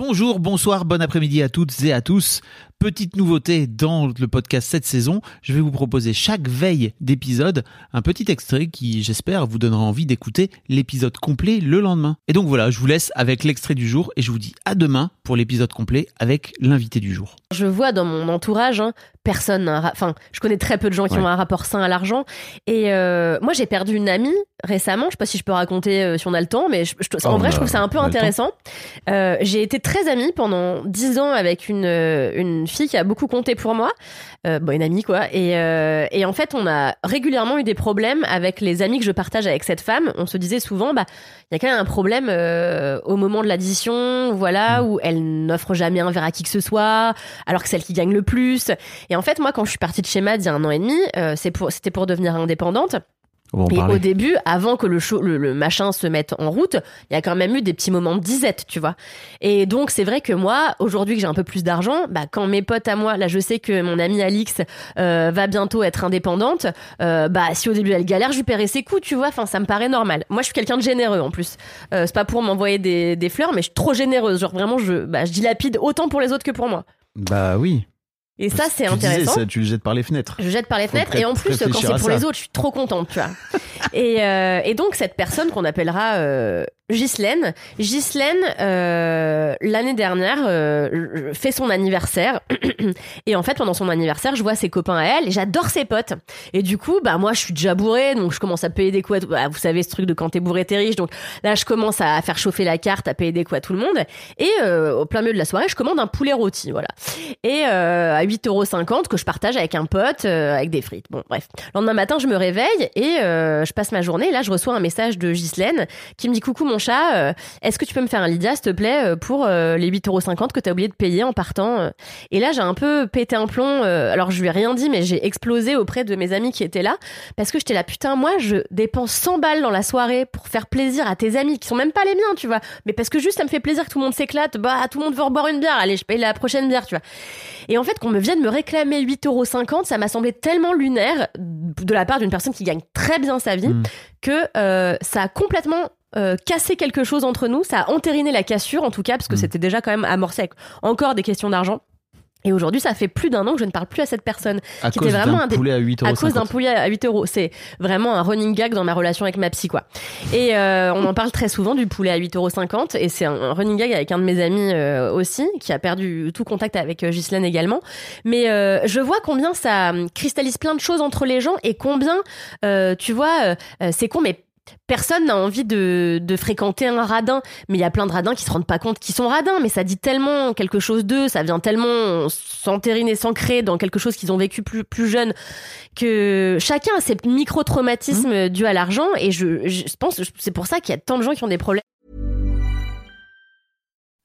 Bonjour, bonsoir, bon après-midi à toutes et à tous. Petite nouveauté dans le podcast cette saison, je vais vous proposer chaque veille d'épisode un petit extrait qui, j'espère, vous donnera envie d'écouter l'épisode complet le lendemain. Et donc voilà, je vous laisse avec l'extrait du jour et je vous dis à demain pour l'épisode complet avec l'invité du jour. Je vois dans mon entourage, hein, personne, enfin, je connais très peu de gens qui Ouais. ont un rapport sain à l'argent. Et euh, moi, j'ai perdu une amie récemment. Je sais pas si je peux raconter euh, si on a le temps, mais je- je- en Oh, vrai, je trouve ça un peu intéressant. Euh, j'ai été très amie pendant dix ans avec une euh, une fille qui a beaucoup compté pour moi, euh, bon, une amie quoi. Et euh, et en fait, on a régulièrement eu des problèmes avec les amis que je partage avec cette femme. On se disait souvent, bah, il y a quand même un problème euh, au moment de l'addition, voilà, Mm. où elle n'offre jamais un verre à qui que ce soit, alors que c'est elle qui gagne le plus. Et en fait, moi, quand je suis partie de chez Mad il y a un an et demi, euh, c'est pour, c'était pour devenir indépendante. Et parler. au début, avant que le, show- le, le machin se mette en route, il y a quand même eu des petits moments de disette, tu vois. Et donc, c'est vrai que moi, aujourd'hui que j'ai un peu plus d'argent, bah, quand mes potes à moi, là, je sais que mon amie Alix euh, va bientôt être indépendante, euh, bah, si au début elle galère, je lui paierai ses coups, tu vois. Enfin, ça me paraît normal. Moi, je suis quelqu'un de généreux en plus. Euh, c'est pas pour m'envoyer des, des fleurs, mais je suis trop généreuse. Genre, vraiment, je, bah, je dilapide autant pour les autres que pour moi. Bah oui. Et ça, c'est Tu disais, intéressant. ça, tu le jettes par les fenêtres. Je jette par les fenêtres et en plus quand c'est pour ça. les autres, je suis trop contente, tu vois. et, euh, et donc cette personne qu'on appellera euh, Ghislaine, Ghislaine euh, l'année dernière euh, fait son anniversaire et en fait pendant son anniversaire, je vois ses copains à elle et j'adore ses potes. Et du coup, bah moi je suis déjà bourrée donc je commence à payer des coups. À, bah, vous savez ce truc de quand t'es bourré t'es riche donc là je commence à faire chauffer la carte, à payer des coups à tout le monde et euh, au plein milieu de la soirée, je commande un poulet rôti, voilà. Et euh, à 8,50€ que je partage avec un pote euh, avec des frites. Bon, bref. Le lendemain matin, je me réveille et euh, je passe ma journée. Et là, je reçois un message de Ghislaine qui me dit Coucou mon chat, euh, est-ce que tu peux me faire un Lydia, s'il te plaît, euh, pour euh, les 8,50€ que t'as oublié de payer en partant euh. Et là, j'ai un peu pété un plomb. alors, je lui ai rien dit, mais j'ai explosé auprès de mes amis qui étaient là parce que j'étais là, putain, moi, je dépense 100 balles dans la soirée pour faire plaisir à tes amis qui sont même pas les miens, tu vois. Mais parce que juste, ça me fait plaisir que tout le monde s'éclate. Bah, tout le monde veut reboire une bière. Allez, je paye la prochaine bière, tu vois. Et en fait, qu'on me vienne me réclamer 8,50€, ça m'a semblé tellement lunaire de la part d'une personne qui gagne très bien sa vie Mm. que euh, ça a complètement euh, cassé quelque chose entre nous. Ça a entériné la cassure, en tout cas, parce que Mm. c'était déjà quand même amorcé avec encore des questions d'argent. Et aujourd'hui, ça fait plus d'un an que je ne parle plus à cette personne À qui cause était vraiment d'un poulet à 8 à cause d'un poulet à 8 euros. C'est vraiment un running gag dans ma relation avec ma psy, quoi. Et euh, on en parle très souvent du poulet à 8,50 euros. Et c'est un, un running gag avec un de mes amis euh, aussi, qui a perdu tout contact avec euh, Ghislaine également. Mais euh, je vois combien ça euh, cristallise plein de choses entre les gens et combien, euh, tu vois, euh, c'est con, mais Personne n'a envie de, de fréquenter un radin, mais il y a plein de radins qui se rendent pas compte qu'ils sont radins, mais ça dit tellement quelque chose d'eux, ça vient tellement s'entériner, s'ancrer dans quelque chose qu'ils ont vécu plus, plus jeune, que chacun a ses micro-traumatismes dus à l'argent, et je, je pense, c'est pour ça qu'il y a tant de gens qui ont des problèmes.